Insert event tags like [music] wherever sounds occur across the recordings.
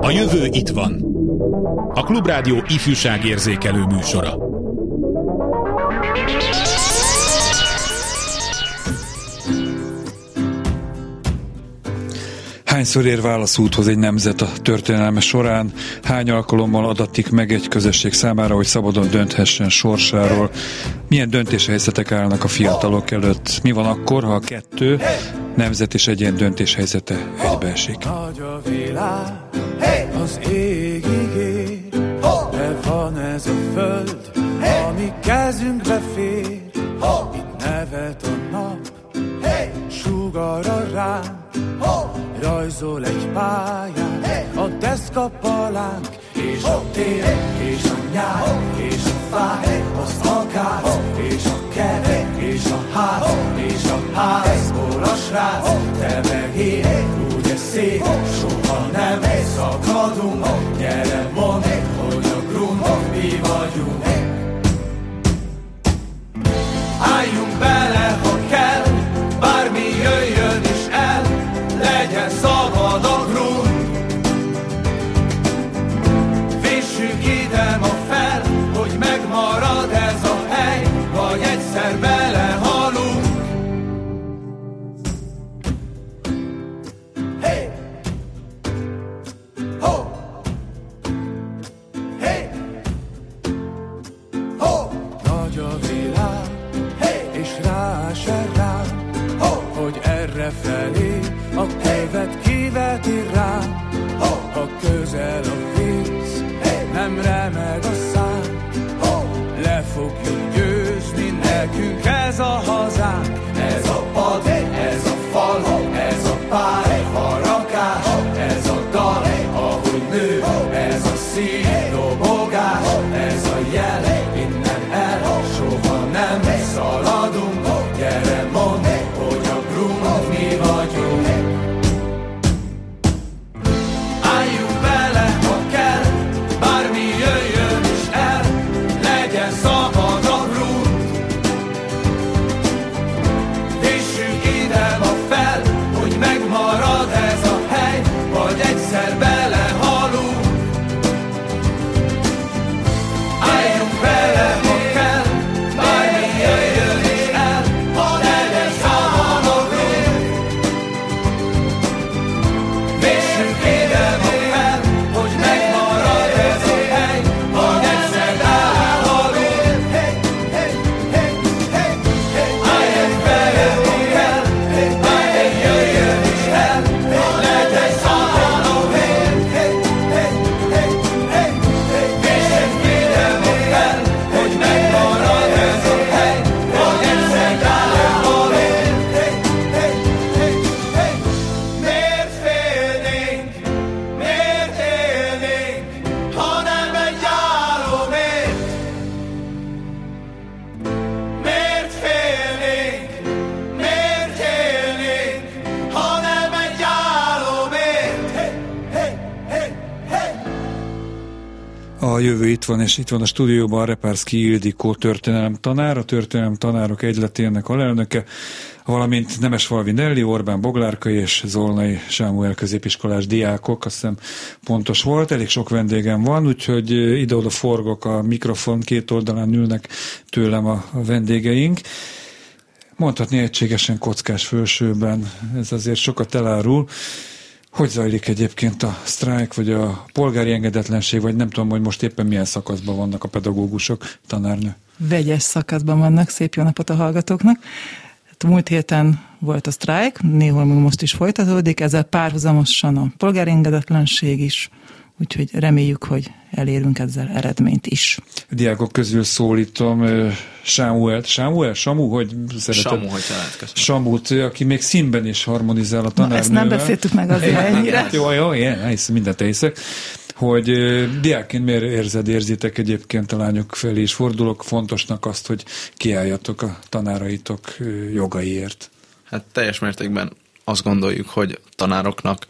A jövő itt van. A Klubrádió ifjúságérzékelő műsora. Hányszor ér válaszúthoz egy nemzet a történelme során? Hány alkalommal adatik meg egy közösség számára, hogy szabadon dönthessen sorsáról? Milyen döntéshelyzetek állnak a fiatalok előtt? Mi van akkor, ha a kettő nemzet és egyén döntéshelyzete egybeesik? Nagy a világ, az égig ér, de van ez a föld, ami kezünkbe fér. Itt nevet a nap, sugar ránk, rajzol egy pályát hey! a deszkapalánk, és a tél, és a nyár, és a fáj, az akác, és a kert, és a ház, és a házból a srác, te meg én, úgy szép, soha nem szakadunk, gyere mondd, hogy a grund, mi vagyunk. Álljunk bele, ha kell, bármi jöjjön itt van, és itt van a stúdióban Repárszki Ildikó történelem tanár, a történelem tanárok egyletének alelnöke, valamint Nemesfalvi Nelli, Orbán Boglárkai és Zolnai Sámuel középiskolás diákok, azt hiszem pontos volt, elég sok vendégem van, úgyhogy ide-oda forgok a mikrofon, két oldalán ülnek tőlem a a vendégeink. Mondhatni egységesen kockás fölsőben, ez azért sokat elárul. Hogy zajlik egyébként a sztrájk, vagy a polgári engedetlenség, vagy nem tudom, hogy most éppen milyen szakaszban vannak a pedagógusok, tanárnő? Vegyes szakaszban vannak, szép jó napot a hallgatóknak. Hát múlt héten volt a sztrájk, néhol most is folytatódik, ezzel párhuzamosan a polgári engedetlenség is, úgyhogy reméljük, hogy elérünk ezzel eredményt is. A diákok közül szólítom Sámuelt. Sámuel? Samu? Hogy szereted? Samu, hogy köszönöm. Samut, aki még színben is harmonizál a Na, tanárnővel. ezt nem beszéltük meg azért ennyire. Jó, jó, ilyen, hisz, mindent hiszek. Hogy diákként miért érzed, érzitek egyébként a lányok felé is fordulok fontosnak azt, hogy kiálljatok a tanáraitok jogaiért. Hát teljes mértékben azt gondoljuk, hogy tanároknak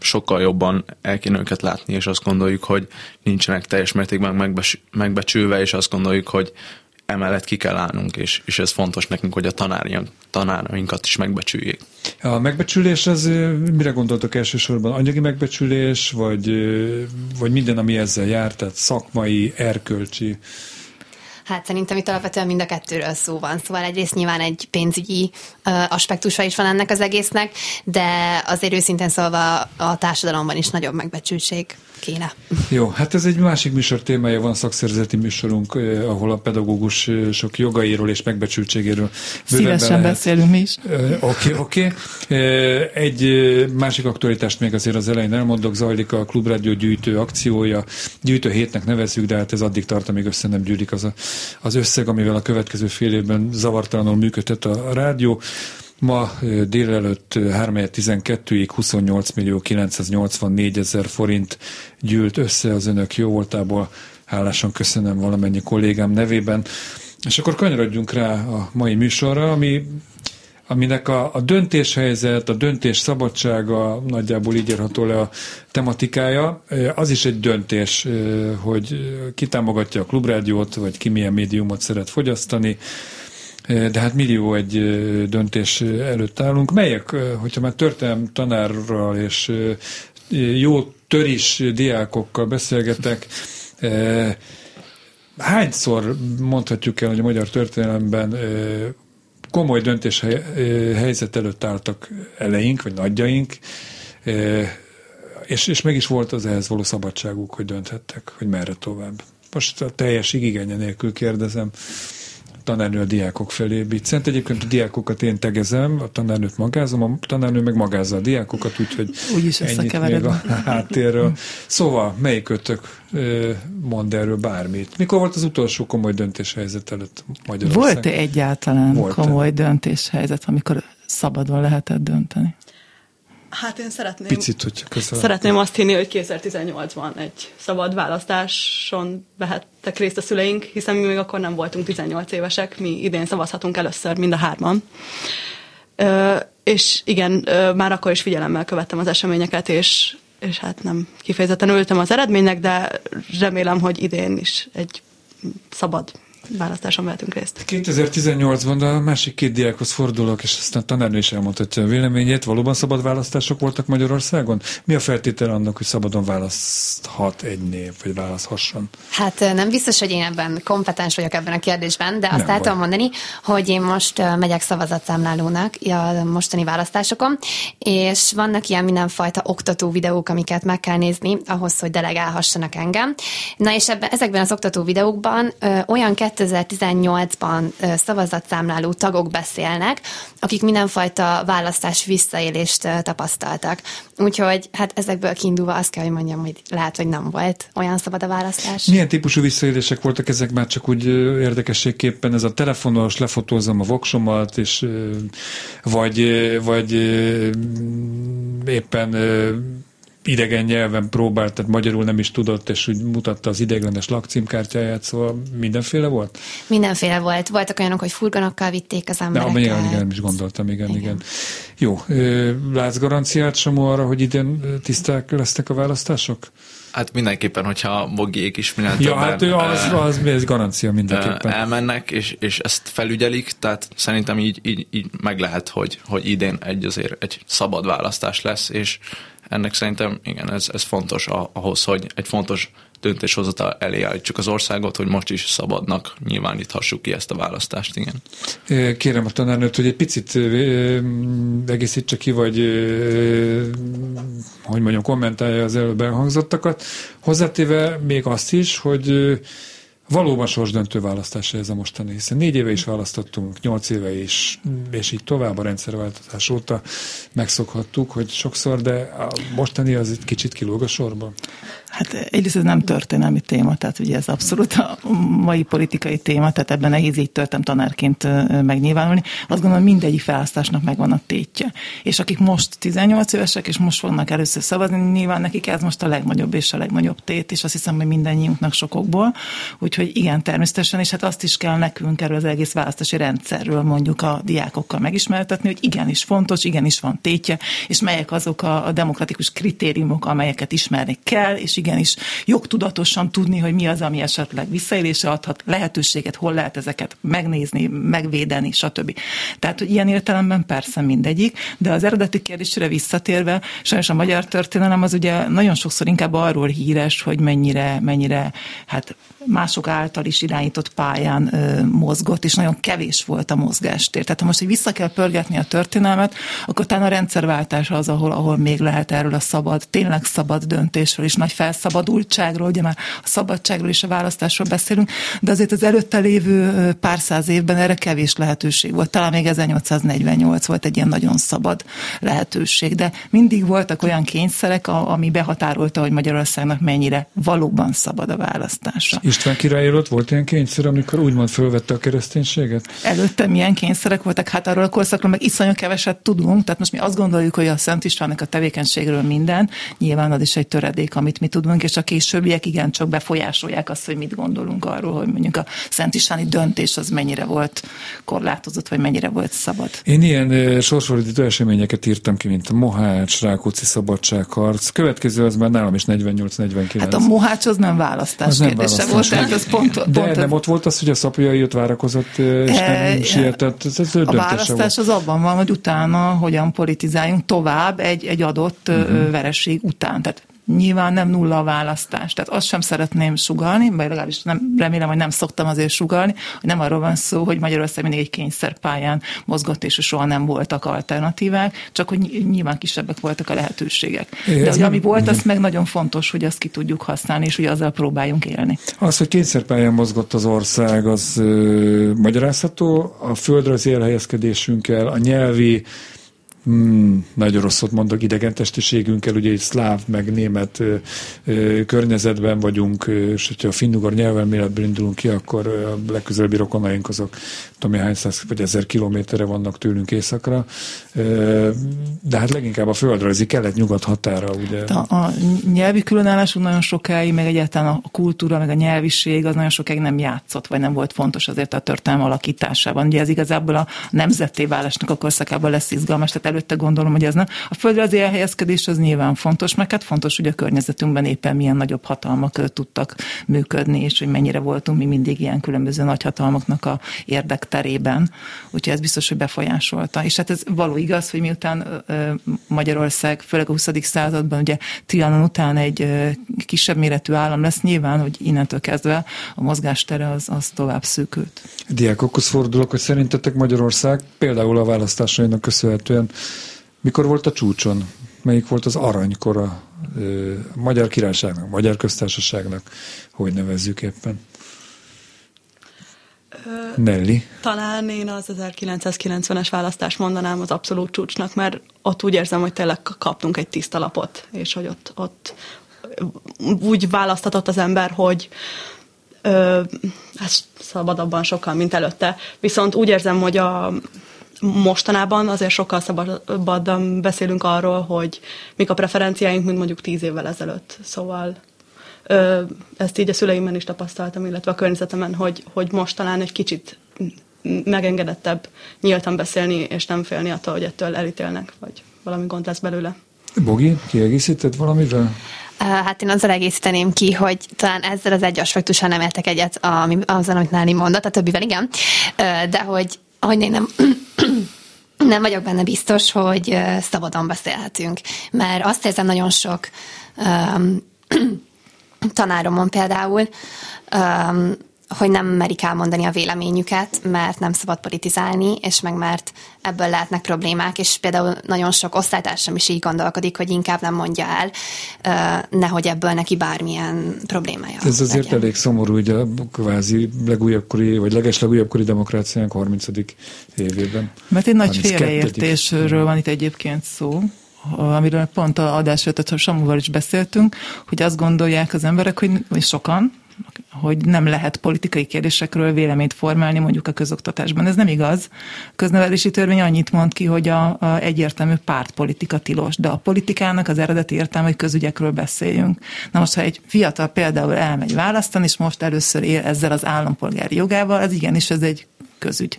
sokkal jobban el kéne őket látni, és azt gondoljuk, hogy nincsenek teljes mértékben megbecs- megbecsülve, és azt gondoljuk, hogy emellett ki kell állnunk, és, és ez fontos nekünk, hogy a tanáraink, tanárainkat is megbecsüljék. A megbecsülés az mire gondoltok elsősorban? Anyagi megbecsülés, vagy, vagy minden, ami ezzel jár, tehát szakmai, erkölcsi? Hát szerintem itt alapvetően mind a kettőről szó van. Szóval egyrészt nyilván egy pénzügyi aspektusa is van ennek az egésznek, de azért őszintén szólva a társadalomban is nagyobb megbecsültség kéne. Jó, hát ez egy másik műsor témája van, szakszerzeti műsorunk, eh, ahol a pedagógus sok jogairól és megbecsültségéről Szívesen beszélünk mi is. Oké, okay, oké. Okay. Egy másik aktualitást még azért az elején elmondok, zajlik a Klubrádió gyűjtő akciója. Gyűjtő hétnek nevezzük, de hát ez addig tart, amíg össze nem gyűlik az, a, az összeg, amivel a következő fél évben zavartalanul működhet a rádió. Ma délelőtt 3.12-ig 28 millió 984 ezer forint gyűlt össze az önök jó voltából. Hálásan köszönöm valamennyi kollégám nevében. És akkor kanyarodjunk rá a mai műsorra, ami aminek a, a döntéshelyzet, a döntés szabadsága nagyjából így érható le a tematikája. Az is egy döntés, hogy ki támogatja a klubrádiót, vagy ki milyen médiumot szeret fogyasztani, de hát millió egy döntés előtt állunk. Melyek, hogyha már történelem tanárral és jó töris diákokkal beszélgetek, hányszor mondhatjuk el, hogy a magyar történelemben komoly döntés helyzet előtt álltak eleink, vagy nagyjaink, és, és meg is volt az ehhez való szabadságuk, hogy dönthettek, hogy merre tovább. Most a teljes igénye nélkül kérdezem, tanárnő a diákok felé biccent. Egyébként a diákokat én tegezem, a tanárnőt magázom, a tanárnő meg magázza a diákokat, úgyhogy Úgyis ennyit még a háttérről. Szóval, melyikőtök mond erről bármit? Mikor volt az utolsó komoly döntéshelyzet előtt Magyarország? Volt-e egyáltalán volt -e? komoly döntéshelyzet, amikor szabadon lehetett dönteni? Hát én szeretném, Picit, hogyha közel. szeretném azt hinni, hogy 2018-ban egy szabad választáson vehettek részt a szüleink, hiszen mi még akkor nem voltunk 18 évesek, mi idén szavazhatunk először mind a hárman. Ö, és igen, ö, már akkor is figyelemmel követtem az eseményeket, és, és hát nem kifejezetten ültem az eredménynek, de remélem, hogy idén is egy szabad választáson vehetünk részt. 2018-ban a másik két diákhoz fordulok, és aztán tanárnő is elmondhatja a véleményét. Valóban szabad választások voltak Magyarországon? Mi a feltétel annak, hogy szabadon választhat egy név, vagy választhasson? Hát nem biztos, hogy én ebben kompetens vagyok ebben a kérdésben, de azt el tudom mondani, hogy én most megyek szavazatszámlálónak a mostani választásokon, és vannak ilyen mindenfajta oktató videók, amiket meg kell nézni ahhoz, hogy delegálhassanak engem. Na és ebben, ezekben az oktató videókban ö, olyan 2018-ban szavazatszámláló tagok beszélnek, akik mindenfajta választás visszaélést tapasztaltak. Úgyhogy hát ezekből kiindulva azt kell, hogy mondjam, hogy lehet, hogy nem volt olyan szabad a választás. Milyen típusú visszaélések voltak ezek már csak úgy érdekességképpen? Ez a telefonos, lefotózom a voksomat, és vagy, vagy éppen idegen nyelven próbált, tehát magyarul nem is tudott, és úgy mutatta az ideiglenes lakcímkártyáját, szóval mindenféle volt? Mindenféle volt. Voltak olyanok, hogy furgonokkal vitték az embereket. De, igen, nem is gondoltam, igen, igen. igen. Jó, látsz garanciát sem arra, hogy idén tiszták lesznek a választások? Hát mindenképpen, hogyha Bogiék is minél ja, hát az, az, az, az garancia mindenképpen. Elmennek, és, és ezt felügyelik, tehát szerintem így, így, így meg lehet, hogy, hogy idén egy azért egy szabad választás lesz, és ennek szerintem igen, ez, ez fontos ahhoz, hogy egy fontos döntéshozata elé állítsuk az országot, hogy most is szabadnak nyilváníthassuk ki ezt a választást, igen. Kérem a tanárnőt, hogy egy picit egészítse ki, vagy hogy mondjam, kommentálja az előbb elhangzottakat. Hozzátéve még azt is, hogy valóban sorsdöntő választás ez a mostani, hiszen négy éve is választottunk, nyolc éve is, és így tovább a rendszerváltozás óta megszokhattuk, hogy sokszor, de a mostani az egy kicsit kilóg a sorban. Hát egyrészt ez nem történelmi téma, tehát ugye ez abszolút a mai politikai téma, tehát ebben nehéz így töltem tanárként megnyilvánulni. Azt gondolom, mindegyik felállításnak megvan a tétje. És akik most 18 évesek, és most fognak először szavazni, nyilván nekik ez most a legnagyobb és a legnagyobb tét, és azt hiszem, hogy mindannyiunknak sokokból. Úgyhogy igen, természetesen, és hát azt is kell nekünk erről az egész választási rendszerről mondjuk a diákokkal megismertetni, hogy igenis fontos, igenis van tétje, és melyek azok a, demokratikus kritériumok, amelyeket ismerni kell, és igenis jogtudatosan tudni, hogy mi az, ami esetleg visszaélése adhat lehetőséget, hol lehet ezeket megnézni, megvédeni, stb. Tehát, hogy ilyen értelemben persze mindegyik, de az eredeti kérdésre visszatérve, sajnos a magyar történelem az ugye nagyon sokszor inkább arról híres, hogy mennyire, mennyire hát mások által is irányított pályán ö, mozgott, és nagyon kevés volt a mozgástér. Tehát ha most, hogy vissza kell pörgetni a történelmet, akkor talán a rendszerváltás az, ahol, ahol még lehet erről a szabad, tényleg szabad döntésről és nagy felszabadultságról, ugye már a szabadságról és a választásról beszélünk, de azért az előtte lévő pár száz évben erre kevés lehetőség volt. Talán még 1848 volt egy ilyen nagyon szabad lehetőség, de mindig voltak olyan kényszerek, ami behatárolta, hogy Magyarországnak mennyire valóban szabad a választása. István király előtt volt ilyen kényszer, amikor úgymond fölvette a kereszténységet? Előtte milyen kényszerek voltak? Hát arról a korszakról meg iszonyú keveset tudunk, tehát most mi azt gondoljuk, hogy a Szent Istvánnak a tevékenységről minden, nyilván az is egy töredék, amit mi tudunk, és a későbbiek igen csak befolyásolják azt, hogy mit gondolunk arról, hogy mondjuk a Szent Istváni döntés az mennyire volt korlátozott, vagy mennyire volt szabad. Én ilyen sorsfordító eseményeket írtam ki, mint a Mohács, Rákóczi szabadságharc. Következő az már nálam is 48-49. Hát a Mohács az nem választás az kérdése nem választás volt, tehát az pont, pont De nem ott volt az, hogy a szapjai jött várakozott, és nem e, sietett. Ez, ez a választás volt. az abban van, hogy utána hogyan politizáljunk tovább egy, egy adott uh-huh. vereség után. Tehát nyilván nem nulla a választás. Tehát azt sem szeretném sugalni, vagy legalábbis nem, remélem, hogy nem szoktam azért sugalni, hogy nem arról van szó, hogy Magyarország mindig egy kényszerpályán mozgott, és soha nem voltak alternatívák, csak hogy nyilván kisebbek voltak a lehetőségek. É, De hogy ami volt, az meg nagyon fontos, hogy azt ki tudjuk használni, és hogy azzal próbáljunk élni. Az, hogy kényszerpályán mozgott az ország, az ö, magyarázható. A földrajzi elhelyezkedésünkkel, a nyelvi Hmm, nagyon rosszot mondok, idegentestiségünkkel, ugye egy szláv, meg német ö, ö, környezetben vagyunk, és hogyha a finnugar nyelvelméletből indulunk ki, akkor a legközelebbi rokonaink azok, tudom hány száz vagy ezer kilométerre vannak tőlünk északra, ö, de hát leginkább a földrajzi kelet-nyugat határa, ugye. A, a nyelvi különállásunk nagyon sokáig, meg egyáltalán a kultúra, meg a nyelviség az nagyon sokáig nem játszott, vagy nem volt fontos azért a történelem alakításában. Ugye ez igazából a nemzetté válásnak a korszakában lesz izgalmas, tehát előtte gondolom, hogy ez nem. A földre az elhelyezkedés az nyilván fontos, meg hát fontos, hogy a környezetünkben éppen milyen nagyobb hatalmak tudtak működni, és hogy mennyire voltunk mi mindig ilyen különböző nagyhatalmaknak a érdekterében. Úgyhogy ez biztos, hogy befolyásolta. És hát ez való igaz, hogy miután Magyarország, főleg a 20. században, ugye Trianon után egy kisebb méretű állam lesz, nyilván, hogy innentől kezdve a mozgástere az, az tovább szűkült. Diákokhoz fordulok, hogy szerintetek Magyarország például a választásainak köszönhetően mikor volt a csúcson? Melyik volt az aranykora a Magyar Királyságnak, Magyar Köztársaságnak, hogy nevezzük éppen? Nelly? Talán én az 1990-es választást mondanám az abszolút csúcsnak, mert ott úgy érzem, hogy tényleg kaptunk egy tiszta lapot, és hogy ott, ott úgy választatott az ember, hogy ö, ez szabadabban sokkal, mint előtte. Viszont úgy érzem, hogy a, mostanában azért sokkal szabadabban beszélünk arról, hogy mik a preferenciáink, mint mondjuk tíz évvel ezelőtt. Szóval ö, ezt így a szüleimben is tapasztaltam, illetve a környezetemen, hogy, hogy most talán egy kicsit megengedettebb nyíltan beszélni, és nem félni attól, hogy ettől elítélnek, vagy valami gond lesz belőle. Bogi, kiegészíted valamivel? Hát én azzal egészíteném ki, hogy talán ezzel az egy aspektussal nem értek egyet ami, azon, amit Náli mondott, a többivel igen, de hogy, hogy én nem [clears throat] nem vagyok benne biztos, hogy szabadon beszélhetünk, mert azt érzem nagyon sok um, [clears throat] tanáromon például, um, hogy nem merik elmondani a véleményüket, mert nem szabad politizálni, és meg mert ebből lehetnek problémák, és például nagyon sok osztálytársam is így gondolkodik, hogy inkább nem mondja el, nehogy ebből neki bármilyen problémája Ez azért legyen. elég szomorú, hogy a kvázi legújabbkori, vagy legeslegújabbkori demokráciánk 30. évében. Mert egy nagy félreértésről van itt egyébként szó, amiről pont a adás előtt a Samuval is beszéltünk, hogy azt gondolják az emberek, hogy, hogy sokan, hogy nem lehet politikai kérdésekről véleményt formálni mondjuk a közoktatásban. Ez nem igaz. A köznevelési törvény annyit mond ki, hogy a, a egyértelmű pártpolitika tilos, de a politikának az eredeti értelme, hogy közügyekről beszéljünk. Na most, ha egy fiatal például elmegy választani, és most először él ezzel az állampolgári jogával, ez igenis ez egy közügy.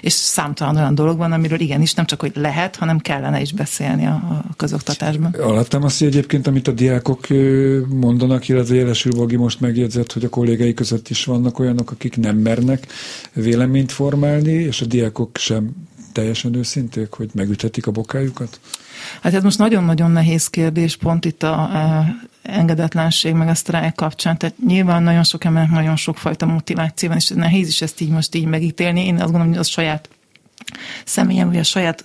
És számtalan olyan dolog van, amiről igenis nem csak, hogy lehet, hanem kellene is beszélni a, a közoktatásban. azt egyébként, amit a diákok mondanak, illetve Jelesül Bogi most megjegyzett, hogy a kollégái között is vannak olyanok, akik nem mernek véleményt formálni, és a diákok sem teljesen őszinték, hogy megüthetik a bokájukat? Hát ez most nagyon-nagyon nehéz kérdés, pont itt a engedetlenség, meg a sztrájk kapcsán. Tehát nyilván nagyon sok embernek nagyon sokfajta motiváció van, és nehéz is ezt így most így megítélni. Én azt gondolom, hogy az saját személyem, vagy a saját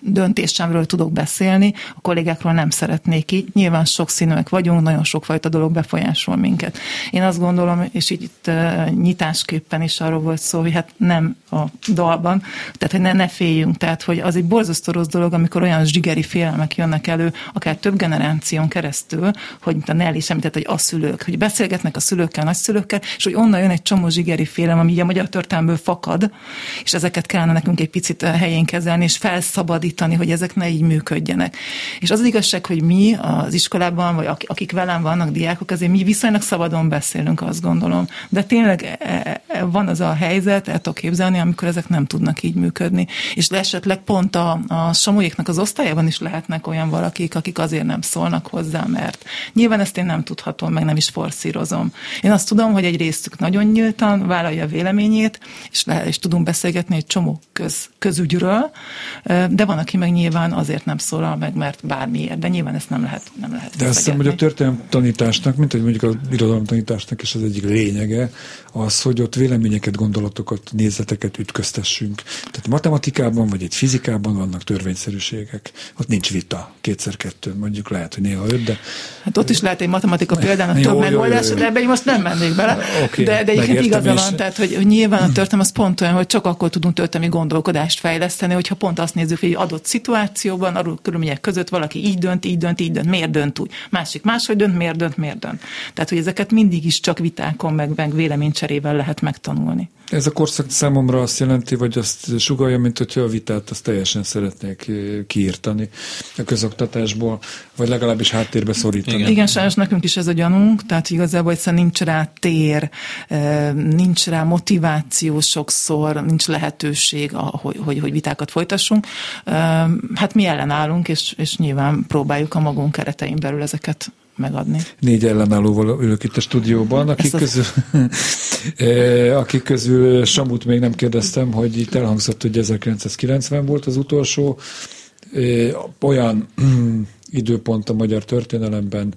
döntésemről tudok beszélni, a kollégákról nem szeretnék így. Nyilván sokszínűek vagyunk, nagyon sokfajta dolog befolyásol minket. Én azt gondolom, és így itt nyitásképpen is arról volt szó, hogy hát nem a dalban, tehát hogy ne, ne féljünk, tehát hogy az egy borzasztó rossz dolog, amikor olyan zsigeri félelmek jönnek elő, akár több generáción keresztül, hogy mint a Nelly is említett, hogy a szülők, hogy beszélgetnek a szülőkkel, nagyszülőkkel, és hogy onnan jön egy csomó zsigeri félelem, ami a magyar történelmből fakad, és ezeket kellene nekünk egy picit helyén kezelni, és felszabadítani, hogy ezek ne így működjenek. És az, az igazság, hogy mi az iskolában, vagy akik velem vannak, diákok, azért mi viszonylag szabadon beszélünk, azt gondolom. De tényleg eh, eh, van az a helyzet, el tudok képzelni, amikor ezek nem tudnak így működni. És esetleg pont a, a Samolyéknak az osztályában is lehetnek olyan valakik, akik azért nem szólnak hozzá, mert nyilván ezt én nem tudhatom, meg nem is forszírozom. Én azt tudom, hogy egy részük nagyon nyíltan vállalja a véleményét, és, le, és tudunk beszélgetni egy csomó köz, közügyről, de van, aki meg nyilván azért nem szólal meg, mert bármiért, de nyilván ezt nem lehet nem lehet De azt hiszem, hogy a történelem tanításnak, mint hogy mondjuk a irodalom tanításnak is az egyik lényege, az, hogy ott véleményeket, gondolatokat, nézeteket ütköztessünk. Tehát matematikában vagy egy fizikában vannak törvényszerűségek. Ott nincs vita, kétszer-kettő, mondjuk lehet, hogy néha öt, de... Hát ott is lehet egy matematika példának több megoldás, de ebbe én most nem mennék bele. Okay, de, de egyébként igaza van, tehát hogy, hogy nyilván a történelem az pont olyan, hogy csak akkor tudunk történelmi gondolkodást fejleszteni, hogyha pont azt nézzük, hogy adott szituációban, arról körülmények között valaki így dönt, így dönt, így dönt, miért dönt úgy. Másik máshogy dönt, miért dönt, miért dönt. Tehát, hogy ezeket mindig is csak vitákon, meg, meg véleménycserével lehet megtanulni. Ez a korszak számomra azt jelenti, vagy azt sugalja, mint hogyha a vitát azt teljesen szeretnék eh, kiírtani a közoktatásból, vagy legalábbis háttérbe szorítani. Igen, Igen sajnos nekünk is ez a gyanunk, tehát igazából egyszerűen nincs rá tér, eh, nincs rá motiváció sokszor, nincs lehetőség, hogy, hogy, hogy vitákat folytassunk. Hát mi ellenállunk, és, és nyilván próbáljuk a magunk keretein belül ezeket megadni. Négy ellenállóval ülök itt a stúdióban, akik az... közül, [laughs] eh, akik közül Samut még nem kérdeztem, hogy itt elhangzott, hogy 1990 volt az utolsó eh, olyan [clears throat] időpont a magyar történelemben,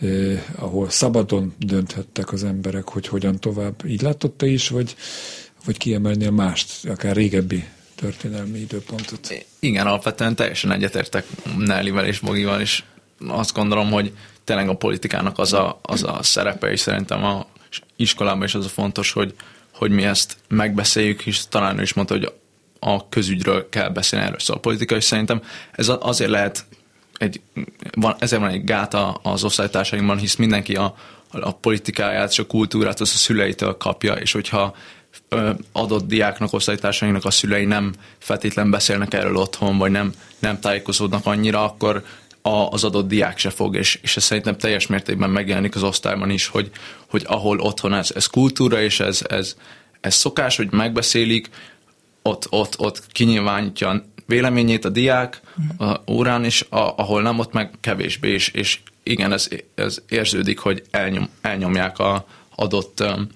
eh, ahol szabadon dönthettek az emberek, hogy hogyan tovább. Így látott te is, vagy, vagy kiemelnél mást, akár régebbi történelmi időpontot? Igen, alapvetően teljesen egyetértek Nellivel és Bogival, és azt gondolom, hogy tényleg a politikának az a, az a szerepe, és szerintem a iskolában is az a fontos, hogy, hogy mi ezt megbeszéljük, és talán ő is mondta, hogy a közügyről kell beszélni erről szól a politika, és szerintem ez azért lehet egy, van, ezért van egy gát az osztálytársainkban, hisz mindenki a, a politikáját és a kultúrát az a szüleitől kapja, és hogyha adott diáknak, osztálytársainknak a szülei nem feltétlen beszélnek erről otthon, vagy nem, nem tájékozódnak annyira, akkor a, az adott diák se fog, és, és ez szerintem teljes mértékben megjelenik az osztályban is, hogy, hogy ahol otthon ez, ez kultúra, és ez, ez, ez szokás, hogy megbeszélik, ott, ott, ott kinyilvánítja véleményét a diák a órán, és a, ahol nem, ott meg kevésbé, és, és igen, ez, ez érződik, hogy elnyom, elnyomják a adott um,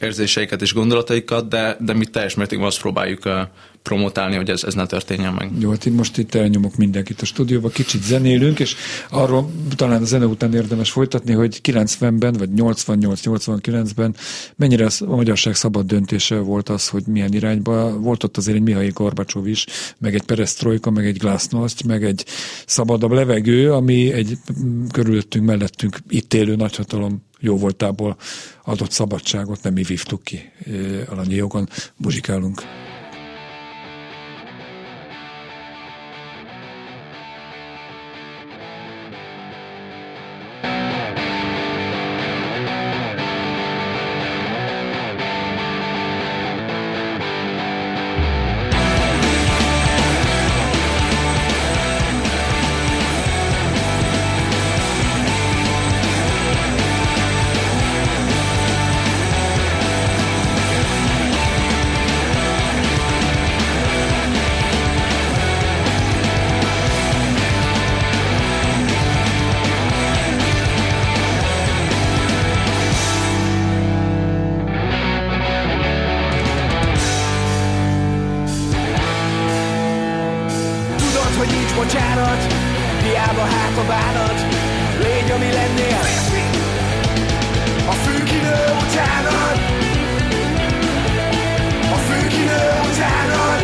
érzéseiket és gondolataikat, de, de mi teljes mértékben azt próbáljuk uh, promotálni, hogy ez, ez ne történjen meg. Jó, hát én most itt elnyomok mindenkit a stúdióba, kicsit zenélünk, és arról talán a zene után érdemes folytatni, hogy 90-ben, vagy 88-89-ben mennyire a magyarság szabad döntése volt az, hogy milyen irányba. Volt ott azért egy Mihail Gorbacsov is, meg egy Perestroika, meg egy Glasnost, meg egy szabadabb levegő, ami egy körülöttünk, mellettünk itt élő nagyhatalom jó voltából adott szabadságot nem mi vívtuk ki alanyi jogon, muzsikálunk. Hát a bánat. Légy, ami lennél. A főkinő utánad A főkinő utánad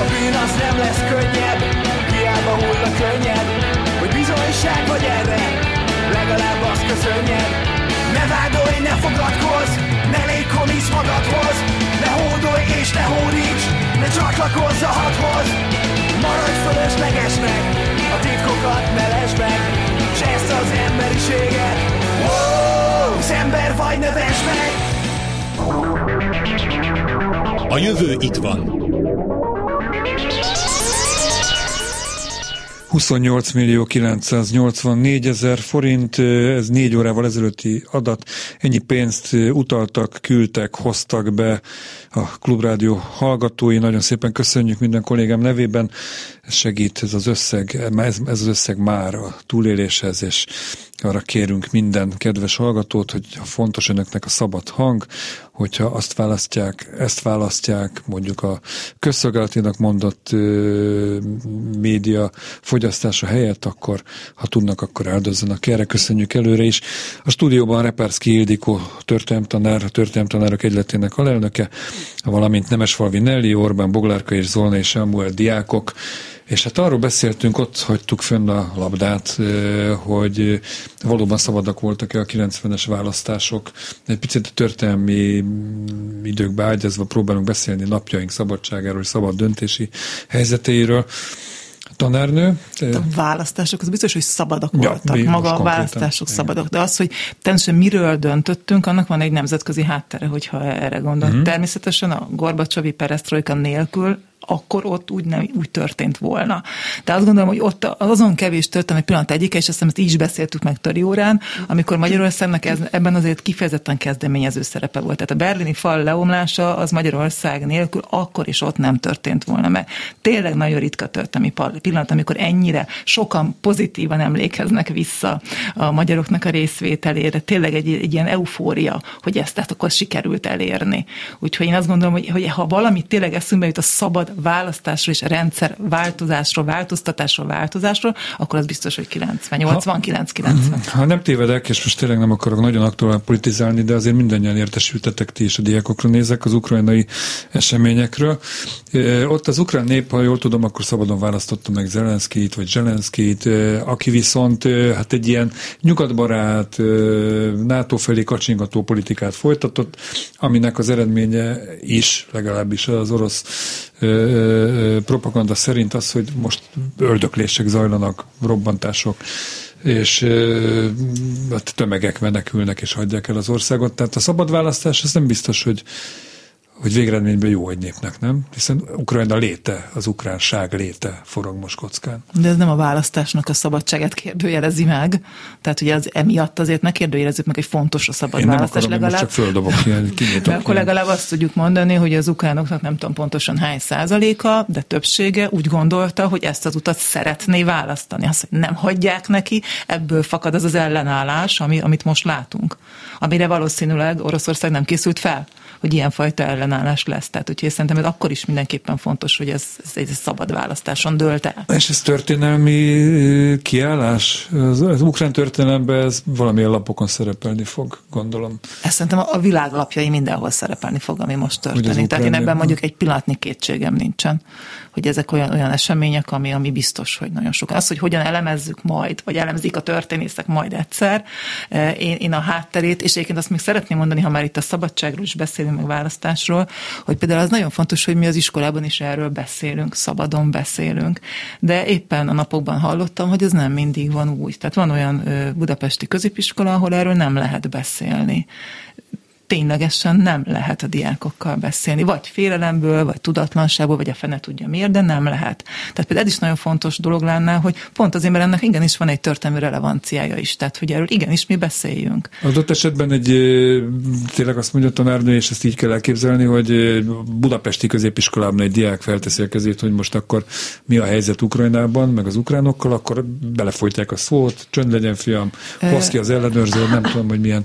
A bűn az nem lesz könnyebb Hiába hull a könnyed. Hogy bizonyság vagy erre Legalább azt köszönjed. Ne vádolj, ne fogadkozz Ne légy komisz magadhoz. Ne hódolj és ne hódíts Ne csatlakozz a hadhoz! Maradj fölöslegesnek A titkokat ne lesd meg! S az emberiséget! Az ember vagy ne vesd meg! A jövő itt van. 28 millió 984 ezer forint, ez négy órával ezelőtti adat. Ennyi pénzt utaltak, küldtek, hoztak be a Klubrádió hallgatói. Nagyon szépen köszönjük minden kollégám nevében. Segít ez az összeg, ez, ez az összeg már a túléléshez, és arra kérünk minden kedves hallgatót, hogy fontos önöknek a szabad hang, hogyha azt választják, ezt választják, mondjuk a közszolgálatinak mondott ö, média fogyasztása helyett, akkor ha tudnak, akkor áldozzanak erre. Köszönjük előre is. A stúdióban Reperszki Ildikó történelemtanár, a történelemtanárok egyletének alelnöke, valamint Nemesfalvi Nelly, Orbán Boglárka és Zolna és Samuel diákok, és hát arról beszéltünk, ott hagytuk fönn a labdát, hogy valóban szabadak voltak-e a 90-es választások. Egy picit a történelmi időkbe ágyazva próbálunk beszélni napjaink szabadságáról, szabad döntési helyzeteiről. Tanárnő? A választások, az biztos, hogy szabadak ja, voltak. Maga a választások igen. szabadok. De az, hogy természetesen miről döntöttünk, annak van egy nemzetközi háttere, hogyha erre gondol. Mm-hmm. Természetesen a Gorbacsovi perestroika nélkül akkor ott úgy, nem, úgy történt volna. De azt gondolom, hogy ott azon kevés történt, egy pillanat egyik, és azt ezt így is beszéltük meg Töri órán, amikor Magyarországnak ez, ebben azért kifejezetten kezdeményező szerepe volt. Tehát a berlini fal leomlása az Magyarország nélkül akkor is ott nem történt volna, mert tényleg nagyon ritka történelmi pillanat, amikor ennyire sokan pozitívan emlékeznek vissza a magyaroknak a részvételére. Tényleg egy, egy ilyen eufória, hogy ezt tehát akkor sikerült elérni. Úgyhogy én azt gondolom, hogy, hogy ha valami tényleg eszünkbe jut a szabad választásról és rendszer változásról, változtatásról, változásról, akkor az biztos, hogy 90, 89, 90. Ha nem tévedek, és most tényleg nem akarok nagyon aktuálisan politizálni, de azért mindannyian értesültetek ti is a diákokra nézek az ukrajnai eseményekről. Ott az ukrán nép, ha jól tudom, akkor szabadon választotta meg Zelenszkit, vagy Zelenszkit, aki viszont hát egy ilyen nyugatbarát, NATO felé kacsingató politikát folytatott, aminek az eredménye is, legalábbis az orosz propaganda szerint az, hogy most ördöklések zajlanak, robbantások, és hát tömegek menekülnek és hagyják el az országot. Tehát a szabad választás, ez nem biztos, hogy hogy végeredményben jó egy népnek, nem? Hiszen Ukrajna léte, az ukránság léte forog most kockán. De ez nem a választásnak a szabadságát kérdőjelezi meg. Tehát ugye az emiatt azért ne kérdőjelezzük meg, hogy fontos a szabad Én választás. Akarom, legalább, csak földobok ilyen, [laughs] de akkor legalább azt tudjuk mondani, hogy az ukránoknak nem tudom pontosan hány százaléka, de többsége úgy gondolta, hogy ezt az utat szeretné választani. Azt, hogy nem hagyják neki, ebből fakad az az ellenállás, ami, amit most látunk. Amire valószínűleg Oroszország nem készült fel hogy ilyenfajta ellenállás lesz. Tehát úgyhogy szerintem ez akkor is mindenképpen fontos, hogy ez, ez egy szabad választáson dölt el. És ez történelmi kiállás? Az, az ukrán történelemben ez valamilyen lapokon szerepelni fog, gondolom. Ez szerintem a világ lapjai mindenhol szerepelni fog, ami most történik. Tehát én ebben mondjuk egy pillanatnyi kétségem nincsen, hogy ezek olyan, olyan események, ami, ami biztos, hogy nagyon sok. Az, hogy hogyan elemezzük majd, vagy elemzik a történészek majd egyszer, én, én a hátterét, és egyébként azt még szeretném mondani, ha már itt a szabadságról is beszélünk, meg választásról, hogy például az nagyon fontos, hogy mi az iskolában is erről beszélünk, szabadon beszélünk, de éppen a napokban hallottam, hogy ez nem mindig van úgy. Tehát van olyan budapesti középiskola, ahol erről nem lehet beszélni ténylegesen nem lehet a diákokkal beszélni. Vagy félelemből, vagy tudatlanságból, vagy a fene tudja miért, de nem lehet. Tehát például ez is nagyon fontos dolog lenne, hogy pont azért, mert ennek igenis van egy történelmi relevanciája is. Tehát, hogy erről igenis mi beszéljünk. Adott esetben egy, tényleg azt mondja a tanárnő, és ezt így kell elképzelni, hogy budapesti középiskolában egy diák felteszi a kezét, hogy most akkor mi a helyzet Ukrajnában, meg az ukránokkal, akkor belefolytják a szót, csönd legyen fiam, hozz ki az ellenőrző, nem tudom, hogy milyen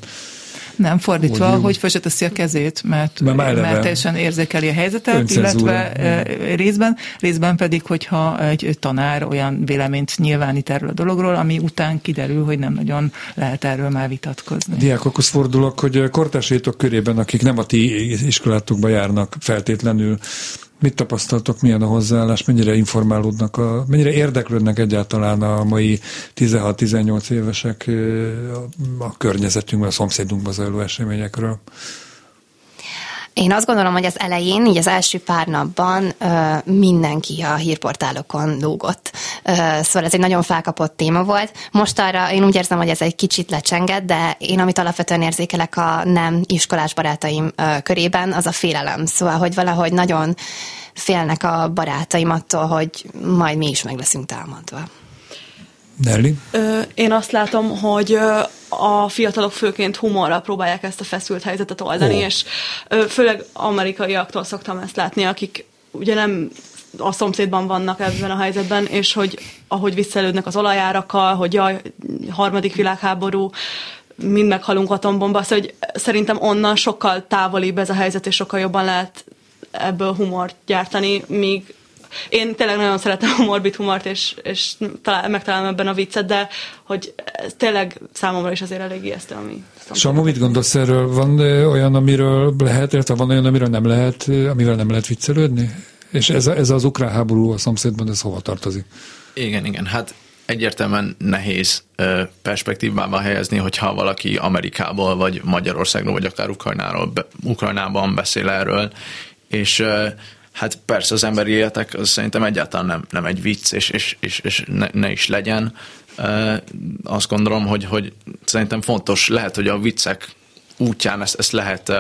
Nem, fordítva, hogy, hogy teszi a kezét, mert, mert, mert teljesen érzékeli a helyzetet, illetve e, részben, részben pedig, hogyha egy tanár olyan véleményt nyilvánít erről a dologról, ami után kiderül, hogy nem nagyon lehet erről már vitatkozni. Diákokhoz fordulok, hogy kortársaitotok körében, akik nem a ti iskolátokba járnak feltétlenül, Mit tapasztaltok, milyen a hozzáállás, mennyire informálódnak, a, mennyire érdeklődnek egyáltalán a mai 16-18 évesek a, környezetünkben, a szomszédunkban zajló eseményekről? Én azt gondolom, hogy az elején, így az első pár napban mindenki a hírportálokon lógott. Szóval ez egy nagyon felkapott téma volt. Most arra én úgy érzem, hogy ez egy kicsit lecsenged, de én amit alapvetően érzékelek a nem iskolás barátaim körében, az a félelem. Szóval, hogy valahogy nagyon félnek a barátaim attól, hogy majd mi is meg leszünk támadva. Nelly? Én azt látom, hogy a fiatalok főként humorral próbálják ezt a feszült helyzetet oldani, oh. és főleg amerikaiaktól szoktam ezt látni, akik ugye nem a szomszédban vannak ebben a helyzetben, és hogy ahogy visszaelődnek az olajárakkal, hogy jaj, harmadik világháború, mind meghalunk atombomba, szóval hogy szerintem onnan sokkal távolibb ez a helyzet, és sokkal jobban lehet ebből humort gyártani, míg én tényleg nagyon szeretem a morbid humort, és, és talál, megtalálom ebben a viccet, de hogy ez tényleg számomra is azért elég ijesztő, ami... Samu, mit gondolsz erről? Van olyan, amiről lehet, illetve van olyan, amiről nem lehet, amivel nem lehet viccelődni? És ez, ez az ukrán háború a szomszédban, ez hova tartozik? Igen, igen. Hát egyértelműen nehéz perspektívába helyezni, hogyha valaki Amerikából, vagy Magyarországról, vagy akár Ukrajnáról, Ukrajnában beszél erről, és hát persze az emberi életek az szerintem egyáltalán nem, nem egy vicc, és, és, és, és ne, ne is legyen. Azt gondolom, hogy, hogy szerintem fontos, lehet, hogy a viccek útján ezt, ezt lehet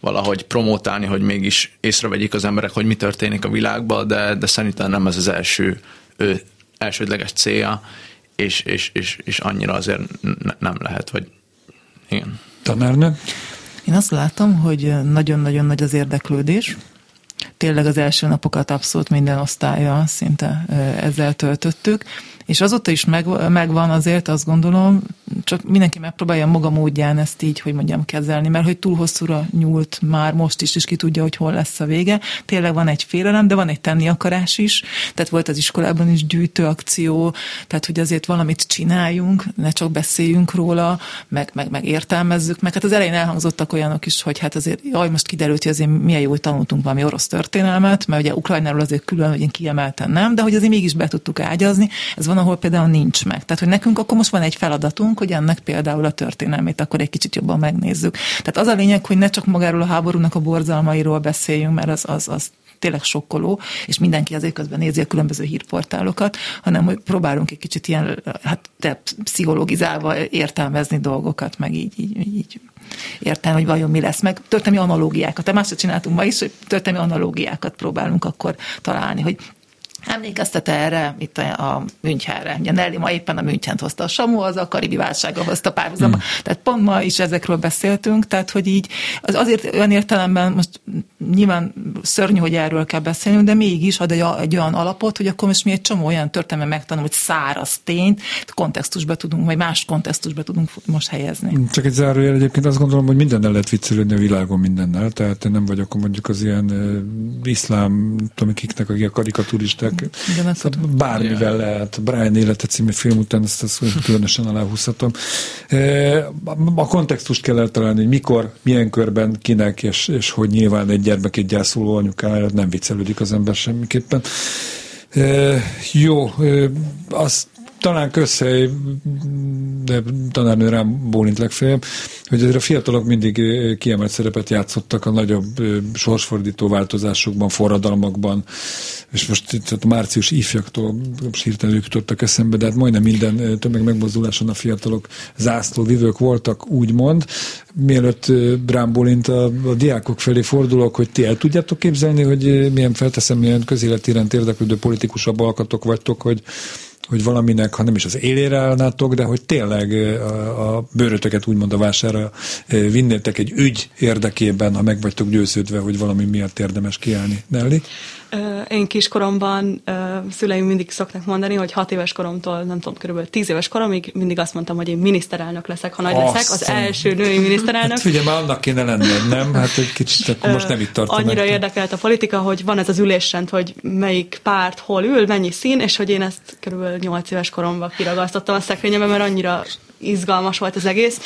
valahogy promotálni, hogy mégis észrevegyik az emberek, hogy mi történik a világban, de, de szerintem nem ez az első ő, elsődleges célja, és, és, és, és annyira azért ne, nem lehet, vagy igen. Tanárnő? Én azt látom, hogy nagyon-nagyon nagy az érdeklődés, tényleg az első napokat abszolút minden osztálya szinte ezzel töltöttük, és azóta is meg, megvan azért, azt gondolom, csak mindenki megpróbálja maga módján ezt így, hogy mondjam, kezelni, mert hogy túl hosszúra nyúlt már most is, és ki tudja, hogy hol lesz a vége. Tényleg van egy félelem, de van egy tenni akarás is, tehát volt az iskolában is gyűjtő akció, tehát hogy azért valamit csináljunk, ne csak beszéljünk róla, meg, meg, meg értelmezzük, meg hát az elején elhangzottak olyanok is, hogy hát azért, jaj, most kiderült, hogy azért milyen jó, hogy tanultunk valami orosz történelmet, mert ugye Ukrajnáról azért külön, hogy én kiemelten nem, de hogy azért mégis be tudtuk ágyazni. Ez van, ahol például nincs meg. Tehát, hogy nekünk akkor most van egy feladatunk, hogy ennek például a történelmét akkor egy kicsit jobban megnézzük. Tehát az a lényeg, hogy ne csak magáról a háborúnak a borzalmairól beszéljünk, mert az, az, az tényleg sokkoló, és mindenki azért közben nézi a különböző hírportálokat, hanem hogy próbálunk egy kicsit ilyen, hát te pszichologizálva értelmezni dolgokat, meg így, így, így értelme, hogy vajon mi lesz, meg történelmi analógiákat. Másra csináltunk ma is, hogy történelmi analógiákat próbálunk akkor találni, hogy Emlékeztet erre, itt a Münchenre. Ugye Nelly ma éppen a Münchent hozta a Samu, az a karibi válsága hozta párhuzamba. Hmm. Tehát pont ma is ezekről beszéltünk, tehát hogy így az azért olyan értelemben most nyilván szörnyű, hogy erről kell beszélnünk, de mégis ad egy, egy olyan alapot, hogy akkor most mi egy csomó olyan történelme megtanul, hogy száraz tényt kontextusba tudunk, vagy más kontextusba tudunk most helyezni. Csak egy zárójel egyébként azt gondolom, hogy mindennel lehet viccelődni a világon mindennel, tehát én nem vagyok mondjuk az ilyen iszlám, tudom, kiknek, akik a karikaturisták igen, szóval bármivel yeah. lehet. Brian élete című film után ezt, ezt különösen aláhúzhatom. A kontextust kell eltalálni, hogy mikor, milyen körben, kinek, és, és hogy nyilván egy gyermek egy gyászoló anyukája nem viccelődik az ember semmiképpen. Jó, azt talán közhely, de tanárnő rám bólint legfeljebb, hogy azért a fiatalok mindig kiemelt szerepet játszottak a nagyobb sorsfordító változásokban, forradalmakban, és most itt a március ifjaktól most hirtelen ők jutottak eszembe, de hát majdnem minden tömeg megmozduláson a fiatalok zászlóvivők voltak, úgymond. Mielőtt rám bólint a, a diákok felé fordulok, hogy ti el tudjátok képzelni, hogy milyen felteszem, milyen közéleti iránt érdeklődő politikusabb alkatok vagytok, hogy hogy valaminek, ha nem is az élére állnátok, de hogy tényleg a, a bőrötöket úgymond a vására vinnétek egy ügy érdekében, ha meg vagytok győződve, hogy valami miatt érdemes kiállni. Nelly? Én kiskoromban szüleim mindig szoktak mondani, hogy hat éves koromtól, nem tudom, körülbelül tíz éves koromig mindig azt mondtam, hogy én miniszterelnök leszek, ha nagy azt leszek, az első női miniszterelnök. Hát figyelj, már annak kéne lenned, nem? Hát egy kicsit, akkor most nem itt tartom. Annyira meg. érdekelt a politika, hogy van ez az ülésrend, hogy melyik párt hol ül, mennyi szín, és hogy én ezt körülbelül nyolc éves koromban kiragasztottam a szekrényembe, mert annyira izgalmas volt az egész.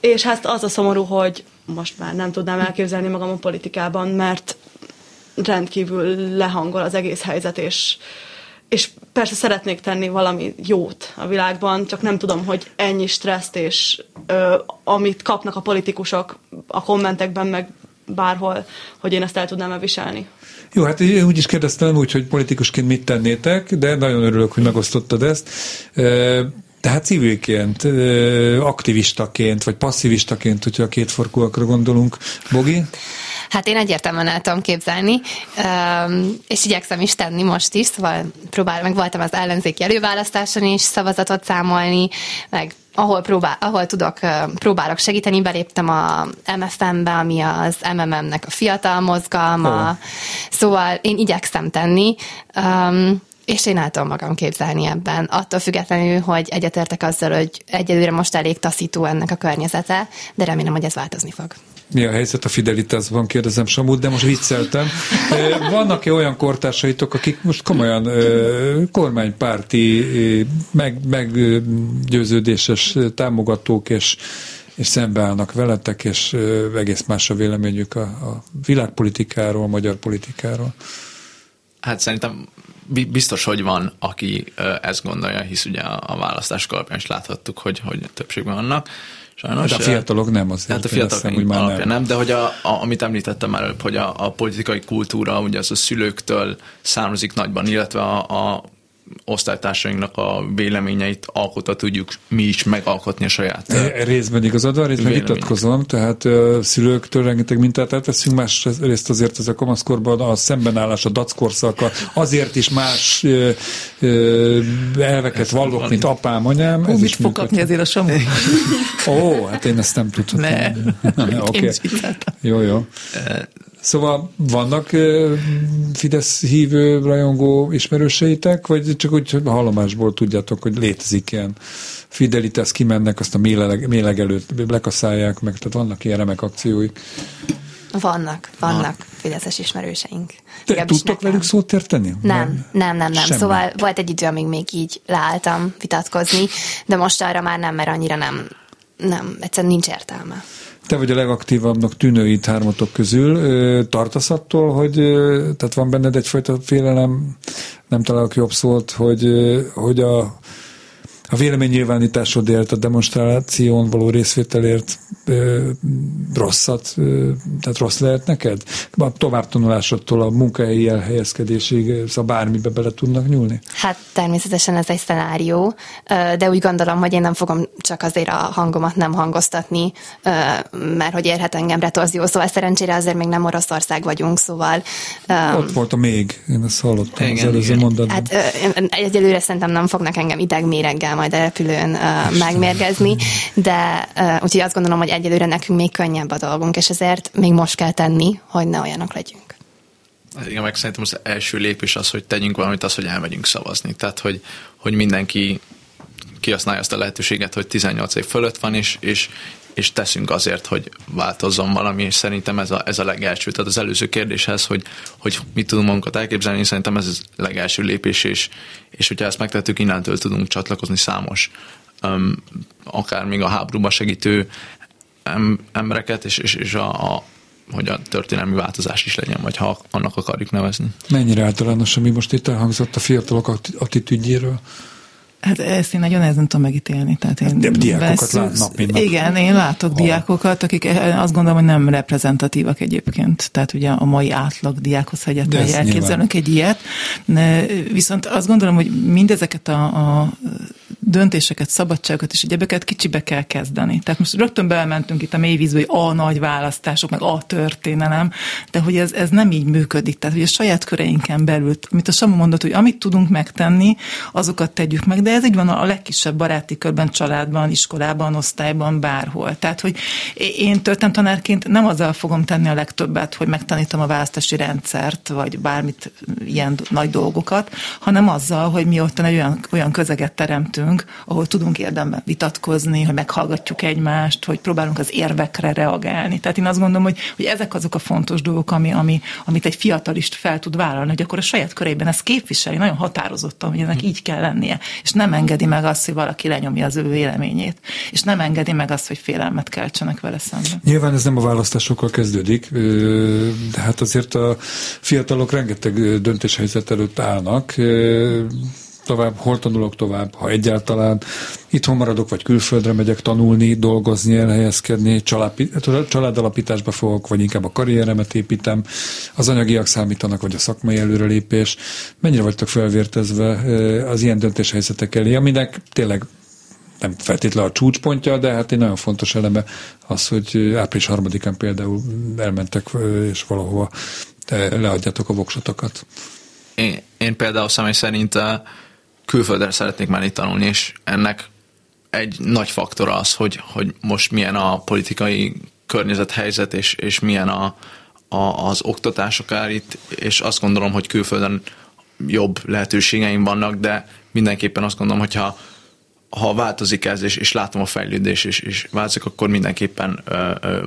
És hát az a szomorú, hogy most már nem tudnám elképzelni magam a politikában, mert rendkívül lehangol az egész helyzet, és, és persze szeretnék tenni valami jót a világban, csak nem tudom, hogy ennyi stresszt és ö, amit kapnak a politikusok a kommentekben, meg bárhol, hogy én ezt el tudnám viselni. Jó, hát én úgy is kérdeztem úgy, hogy politikusként mit tennétek, de nagyon örülök, hogy megosztottad ezt. Tehát civilként, aktivistaként, vagy passzivistaként, hogyha a kétforkúakra gondolunk. Bogi? Hát én egyértelműen el tudom képzelni, és igyekszem is tenni most is, szóval próbál, meg voltam az ellenzéki előválasztáson is szavazatot számolni, meg ahol, próbál, ahol tudok, próbálok segíteni, beléptem a MFM-be, ami az MMM-nek a fiatal mozgalma, oh. szóval én igyekszem tenni, um, és én el tudom magam képzelni ebben, attól függetlenül, hogy egyetértek azzal, hogy egyelőre most elég taszító ennek a környezete, de remélem, hogy ez változni fog mi a helyzet a Fidelitásban, kérdezem Samut, de most vicceltem. Vannak-e olyan kortársaitok, akik most komolyan kormánypárti, meg, meggyőződéses támogatók, és, és szembeállnak veletek, és egész más a véleményük a, a világpolitikáról, a magyar politikáról? Hát szerintem biztos, hogy van, aki ezt gondolja, hisz ugye a választás alapján is láthattuk, hogy, hogy többségben vannak. Sajnos. De hát a fiatalok nem azért. Hát a fiatalok hiszem, már nem. nem. De hogy a, a, amit említettem már előbb, hogy a, a politikai kultúra, ugye az a szülőktől származik nagyban, illetve a, a osztálytársainknak a véleményeit alkotva tudjuk mi is megalkotni a saját. E, részben igazad van, részben vitatkozom, tehát szülőktől rengeteg mintát elveszünk, másrészt azért ez a kamaszkorban a szembenállás, a dackorszaka azért is más elveket vallok, mint apám, anyám. Hú, mit fog kapni azért a Samu? Ó, hát én ezt nem tudhatom. Ne. okay. Jó, jó. Szóval vannak Fidesz hívő, rajongó ismerőseitek, vagy csak úgy hallomásból tudjátok, hogy létezik ilyen Fidelitas, kimennek, azt a méleg, méleg előtt lekaszálják meg, tehát vannak ilyen remek akcióik. Vannak, vannak ah. Fideszes ismerőseink. Te tudtok velük szót érteni? Nem, nem, nem, nem. Semmi. Szóval volt egy idő, amíg még így leálltam vitatkozni, de most arra már nem, mert annyira nem, nem, egyszerűen nincs értelme. Te vagy a legaktívabbnak tűnő itt hármatok közül. Tartasz attól, hogy tehát van benned egyfajta félelem, nem találok jobb szót, hogy, hogy a a véleménynyilvánításodért, a demonstráción való részvételért ö, rosszat, ö, tehát rossz lehet neked? A továbbtanulásodtól a munkahelyi elhelyezkedésig, szóval bármibe bele tudnak nyúlni? Hát természetesen ez egy szenárió, de úgy gondolom, hogy én nem fogom csak azért a hangomat nem hangoztatni, mert hogy érhet engem retorzió, szóval szerencsére azért még nem Oroszország vagyunk, szóval... Ott volt a még, én ezt hallottam igen, az előző mondatban. Hát egyelőre szerintem nem fognak engem idegméreggel majd a repülőn uh, megmérgezni, de uh, úgyhogy azt gondolom, hogy egyelőre nekünk még könnyebb a dolgunk, és ezért még most kell tenni, hogy ne olyanok legyünk. Igen, meg szerintem az első lépés az, hogy tegyünk valamit, az, hogy elmegyünk szavazni. Tehát, hogy, hogy mindenki kihasználja azt a lehetőséget, hogy 18 év fölött van, és, és, és teszünk azért, hogy változzon valami, és szerintem ez a, ez a legelső. Tehát az előző kérdéshez, hogy, hogy mit tudunk magunkat elképzelni, szerintem ez a legelső lépés, és, és hogyha ezt megtettük, innentől tudunk csatlakozni számos um, akár még a háborúba segítő em, embereket, és, és, és a, a hogy a történelmi változás is legyen, vagy ha annak akarjuk nevezni. Mennyire általános, ami most itt elhangzott a fiatalok attitűdjéről? Hát ezt én nagyon nehezen tudom megítélni. Tehát én De diákokat veszük, látnak minden. Igen, én látok ha. diákokat, akik eh, azt gondolom, hogy nem reprezentatívak egyébként. Tehát ugye a mai átlag diákhoz, hogy elképzelünk egy ilyet. Viszont azt gondolom, hogy mindezeket a, a döntéseket, szabadságokat és egyebeket kicsibe kell kezdeni. Tehát most rögtön belementünk itt a mélyvízbe, hogy a nagy választások, meg a történelem, de hogy ez, ez nem így működik. Tehát, hogy a saját köreinken belül, amit a Samu mondott, hogy amit tudunk megtenni, azokat tegyük meg, de ez így van a legkisebb baráti körben, családban, iskolában, osztályban, bárhol. Tehát, hogy én tanárként nem azzal fogom tenni a legtöbbet, hogy megtanítom a választási rendszert, vagy bármit, ilyen nagy dolgokat, hanem azzal, hogy mi ott egy olyan, olyan közeget teremtünk, ahol tudunk érdemben vitatkozni, hogy meghallgatjuk egymást, hogy próbálunk az érvekre reagálni. Tehát én azt gondolom, hogy, hogy ezek azok a fontos dolgok, ami, ami, amit egy fiatalist fel tud vállalni, hogy akkor a saját körében ezt képviseli, nagyon határozottan, hogy ennek így kell lennie, és nem engedi meg azt, hogy valaki lenyomja az ő véleményét, és nem engedi meg azt, hogy félelmet keltsenek vele szemben. Nyilván ez nem a választásokkal kezdődik, de hát azért a fiatalok rengeteg döntéshelyzet előtt állnak, tovább, hol tanulok tovább, ha egyáltalán itthon maradok, vagy külföldre megyek tanulni, dolgozni, elhelyezkedni, családalapításba fogok, vagy inkább a karrieremet építem, az anyagiak számítanak, vagy a szakmai előrelépés. Mennyire vagytok felvértezve az ilyen döntéshelyzetek elé, aminek tényleg nem feltétlenül a csúcspontja, de hát egy nagyon fontos eleme az, hogy április harmadikán például elmentek, és valahova leadjátok a voksotokat. Én, én például személy szerint külföldre szeretnék menni tanulni, és ennek egy nagy faktor az, hogy, hogy most milyen a politikai környezethelyzet, és, és milyen a, a, az oktatás akár itt, és azt gondolom, hogy külföldön jobb lehetőségeim vannak, de mindenképpen azt gondolom, hogyha ha változik ez, és, és látom a fejlődés, és, és változik, akkor mindenképpen ö, ö,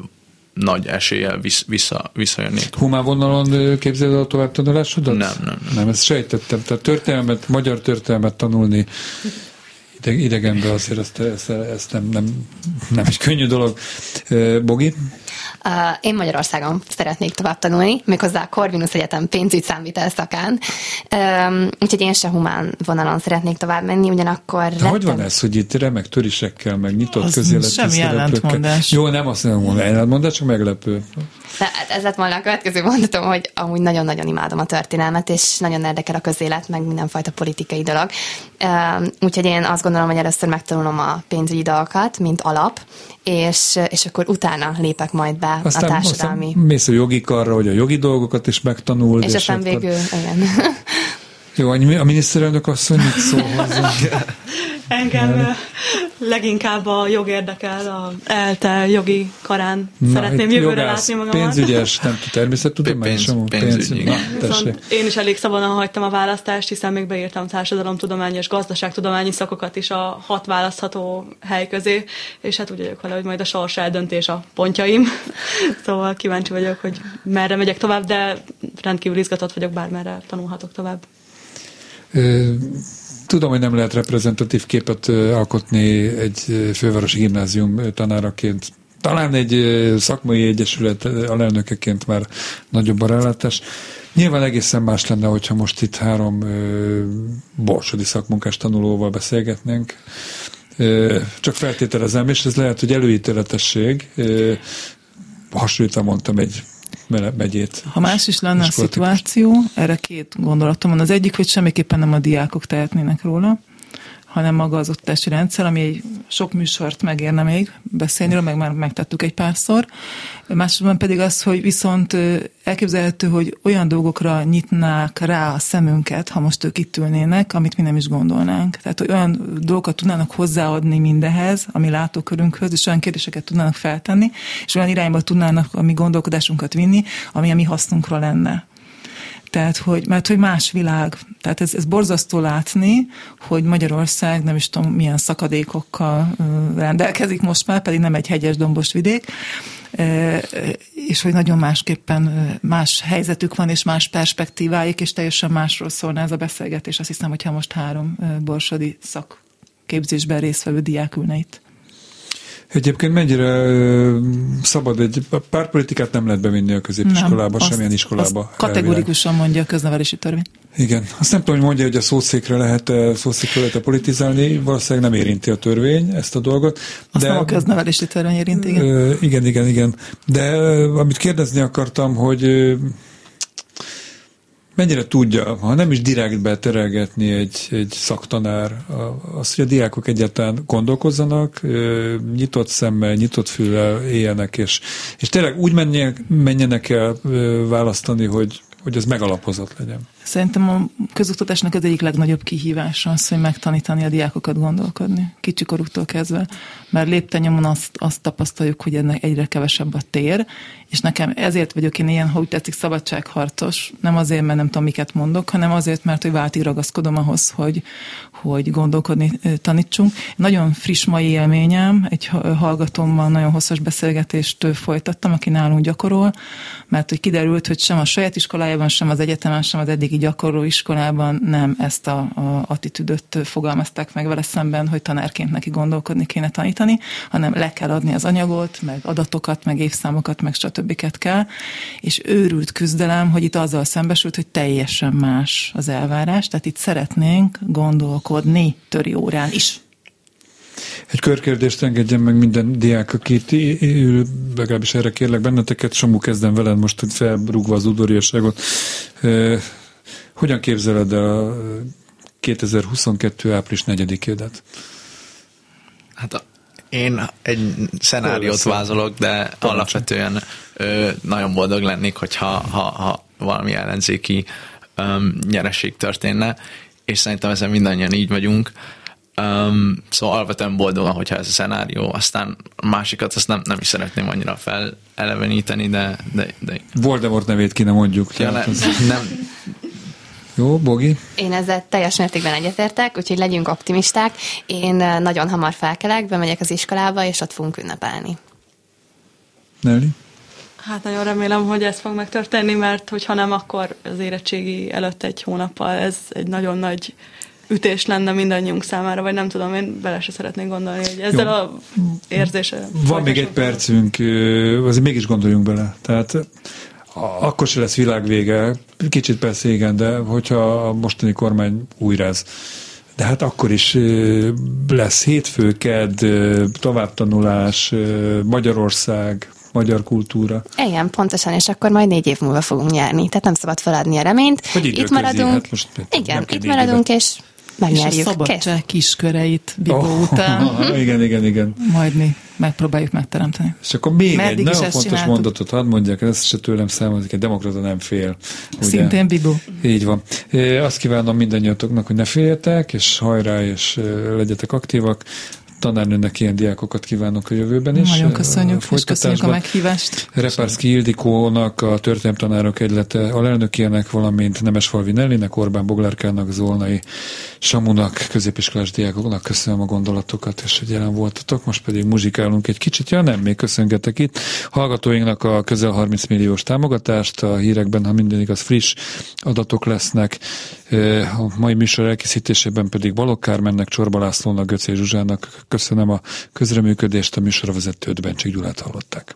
nagy eséllyel vissza, visszajönnék. Humán vonalon képzeled a továbbtanulásodat? Nem, nem, nem. Nem, ezt sejtettem. Tehát történelmet, magyar történelmet tanulni idegenben azért ezt, ezt, ezt nem, nem, nem egy könnyű dolog. Bogi? Én Magyarországon szeretnék tovább tanulni, méghozzá a Corvinus Egyetem pénzügy számvitel szakán. Úgyhogy én se humán vonalon szeretnék tovább menni, ugyanakkor... De rettem... hogy van ez, hogy itt remek törisekkel, meg nyitott közéleti Semmi ellentmondás. Jó, nem azt mondom, ellentmondás, csak meglepő. De hát ez lett volna a következő mondatom, hogy amúgy nagyon-nagyon imádom a történelmet, és nagyon érdekel a közélet, meg mindenfajta politikai dolog. Úgyhogy én azt gondolom, hogy először megtanulom a pénzügyi dolgokat, mint alap, és, és akkor utána lépek majd be aztán, a társadalmi... Aztán mész a jogi karra, hogy a jogi dolgokat is megtanul. És, és aztán végül, igen. Jó, a miniszterelnök asszony mit szól hozzá? Engem leginkább a jog érdekel, a ELTE jogi karán Na, szeretném jövőre jogász, látni magamat. Pénzügyes, nem természettudomány pénz, pénzügyi. Na, én is elég szabadon hagytam a választást, hiszen még beírtam társadalomtudományi és gazdaságtudományi szakokat is a hat választható hely közé, és hát úgy vagyok vele, hogy majd a sors eldöntés a pontjaim. [laughs] szóval kíváncsi vagyok, hogy merre megyek tovább, de rendkívül izgatott vagyok, bármerre tanulhatok tovább. Tudom, hogy nem lehet reprezentatív képet alkotni egy fővárosi gimnázium tanáraként. Talán egy szakmai egyesület alelnökeként már nagyobb a rálátás. Nyilván egészen más lenne, hogyha most itt három borsodi szakmunkás tanulóval beszélgetnénk. Csak feltételezem, és ez lehet, hogy előítéletesség. Hasonlítva mondtam egy megyét. Ha más is lenne a szituáció, erre két gondolatom van. Az egyik, hogy semmiképpen nem a diákok tehetnének róla, hanem maga az oktatási rendszer, ami egy sok műsort megérne még beszélni, meg már megtettük egy párszor. Másodban pedig az, hogy viszont elképzelhető, hogy olyan dolgokra nyitnák rá a szemünket, ha most ők itt ülnének, amit mi nem is gondolnánk. Tehát, hogy olyan dolgokat tudnának hozzáadni mindehez, ami látókörünkhöz, és olyan kérdéseket tudnának feltenni, és olyan irányba tudnának a mi gondolkodásunkat vinni, ami a mi hasznunkra lenne. Tehát, hogy, mert hogy más világ. Tehát ez, ez borzasztó látni, hogy Magyarország nem is tudom milyen szakadékokkal rendelkezik most már, pedig nem egy hegyes dombos vidék, és hogy nagyon másképpen más helyzetük van, és más perspektíváik, és teljesen másról szólna ez a beszélgetés. Azt hiszem, hogyha most három borsodi szakképzésben résztvevő diák ülne itt. Egyébként mennyire szabad egy pártpolitikát nem lehet bevinni a középiskolába, nem, semmilyen iskolába. Azt kategorikusan mondja a köznevelési törvény. Igen. Azt nem tudom, hogy mondja, hogy a szószékre lehet, szószékre lehet politizálni, valószínűleg nem érinti a törvény ezt a dolgot. Azt de, nem a köznevelési törvény érinti, igen. Igen, igen, igen. De amit kérdezni akartam, hogy mennyire tudja, ha nem is direktbe terelgetni egy, egy szaktanár, azt, hogy a diákok egyáltalán gondolkozzanak, nyitott szemmel, nyitott füllel éljenek, és, és tényleg úgy menjenek, menjenek el választani, hogy, hogy ez megalapozott legyen. Szerintem a közoktatásnak az egyik legnagyobb kihívása az, hogy megtanítani a diákokat gondolkodni, kicsikoruktól kezdve, mert lépten azt, azt tapasztaljuk, hogy ennek egyre kevesebb a tér, és nekem ezért vagyok én ilyen, ha úgy tetszik, szabadságharcos, nem azért, mert nem tudom, miket mondok, hanem azért, mert hogy váltig ragaszkodom ahhoz, hogy, hogy gondolkodni tanítsunk. Nagyon friss mai élményem, egy hallgatómmal nagyon hosszas beszélgetést folytattam, aki nálunk gyakorol, mert hogy kiderült, hogy sem a saját iskolájában, sem az egyetemen, sem az eddigi gyakorló iskolában nem ezt a, a attitűdöt fogalmazták meg vele szemben, hogy tanárként neki gondolkodni kéne tanítani, hanem le kell adni az anyagot, meg adatokat, meg évszámokat, meg stb. kell, és őrült küzdelem, hogy itt azzal szembesült, hogy teljesen más az elvárás, tehát itt szeretnénk gondolkodni töri órán is. Egy körkérdést engedjen meg minden diák, aki itt ül, legalábbis erre kérlek benneteket, Samu kezdem veled most, hogy felrúgva az udvariasságot. Hogyan képzeled a 2022. április 4-édet? Hát a, én egy szenáriót vázolok, de Parancsa. alapvetően ö, nagyon boldog lennék, hogyha ha, ha valami ellenzéki ö, nyereség történne, és szerintem ezen mindannyian így vagyunk. Um, szóval alapvetően boldogan, hogyha ez a szenárió, aztán a másikat azt nem, nem is szeretném annyira feleleveníteni, de, de, de... Voldemort nevét kéne mondjuk. Ja, nem, nem, jó, Bogi? Én ezzel teljes mértékben egyetértek, úgyhogy legyünk optimisták. Én nagyon hamar felkelek, bemegyek az iskolába, és ott fogunk ünnepelni. Nelly? Hát nagyon remélem, hogy ez fog megtörténni, mert hogyha nem, akkor az érettségi előtt egy hónappal ez egy nagyon nagy ütés lenne mindannyiunk számára, vagy nem tudom, én bele se szeretnék gondolni, hogy ezzel Jó. a érzéssel... Van még egy percünk, azért mégis gondoljunk bele. Tehát akkor se lesz világvége, kicsit persze igen, de hogyha a mostani kormány újráz, de hát akkor is lesz hétfő, ked, továbbtanulás, Magyarország, magyar kultúra. Igen, pontosan, és akkor majd négy év múlva fogunk nyerni, tehát nem szabad feladni a reményt. Hogy itt maradunk, hát most igen, itt maradunk, évet. és megnyerjük. És a szabadság Kész. kisköreit Bibó oh, után. [laughs] igen, igen, igen. Majd mi megpróbáljuk megteremteni. És akkor még Meddig egy nagyon fontos csináltuk? mondatot hadd mondjak, ez se tőlem származik, egy demokrata nem fél. Ugye? Szintén Bibó. Így van. Azt kívánom mindannyiatoknak, hogy ne féljetek, és hajrá, és legyetek aktívak tanárnőnek ilyen diákokat kívánok a jövőben is. Nagyon köszönjük, és köszönjük a meghívást. Repárszki Ildikónak, a történelemtanárok egylete alelnökének, valamint Nemesfalvi Nellinek, Orbán Boglárkának, Zolnai Samunak, középiskolás diákoknak köszönöm a gondolatokat, és hogy jelen voltatok. Most pedig muzsikálunk egy kicsit. Ja, nem, még köszöngetek itt. Hallgatóinknak a közel 30 milliós támogatást, a hírekben, ha minden igaz, friss adatok lesznek. A mai műsor elkészítésében pedig Balogh Kármennek, Csorba Lászlónak, Göcé Zsuzsának köszönöm a közreműködést, a műsorvezetőt Bencsik Gyulát hallották.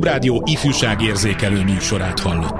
Klubrádió ifjúságérzékelő műsorát hallották.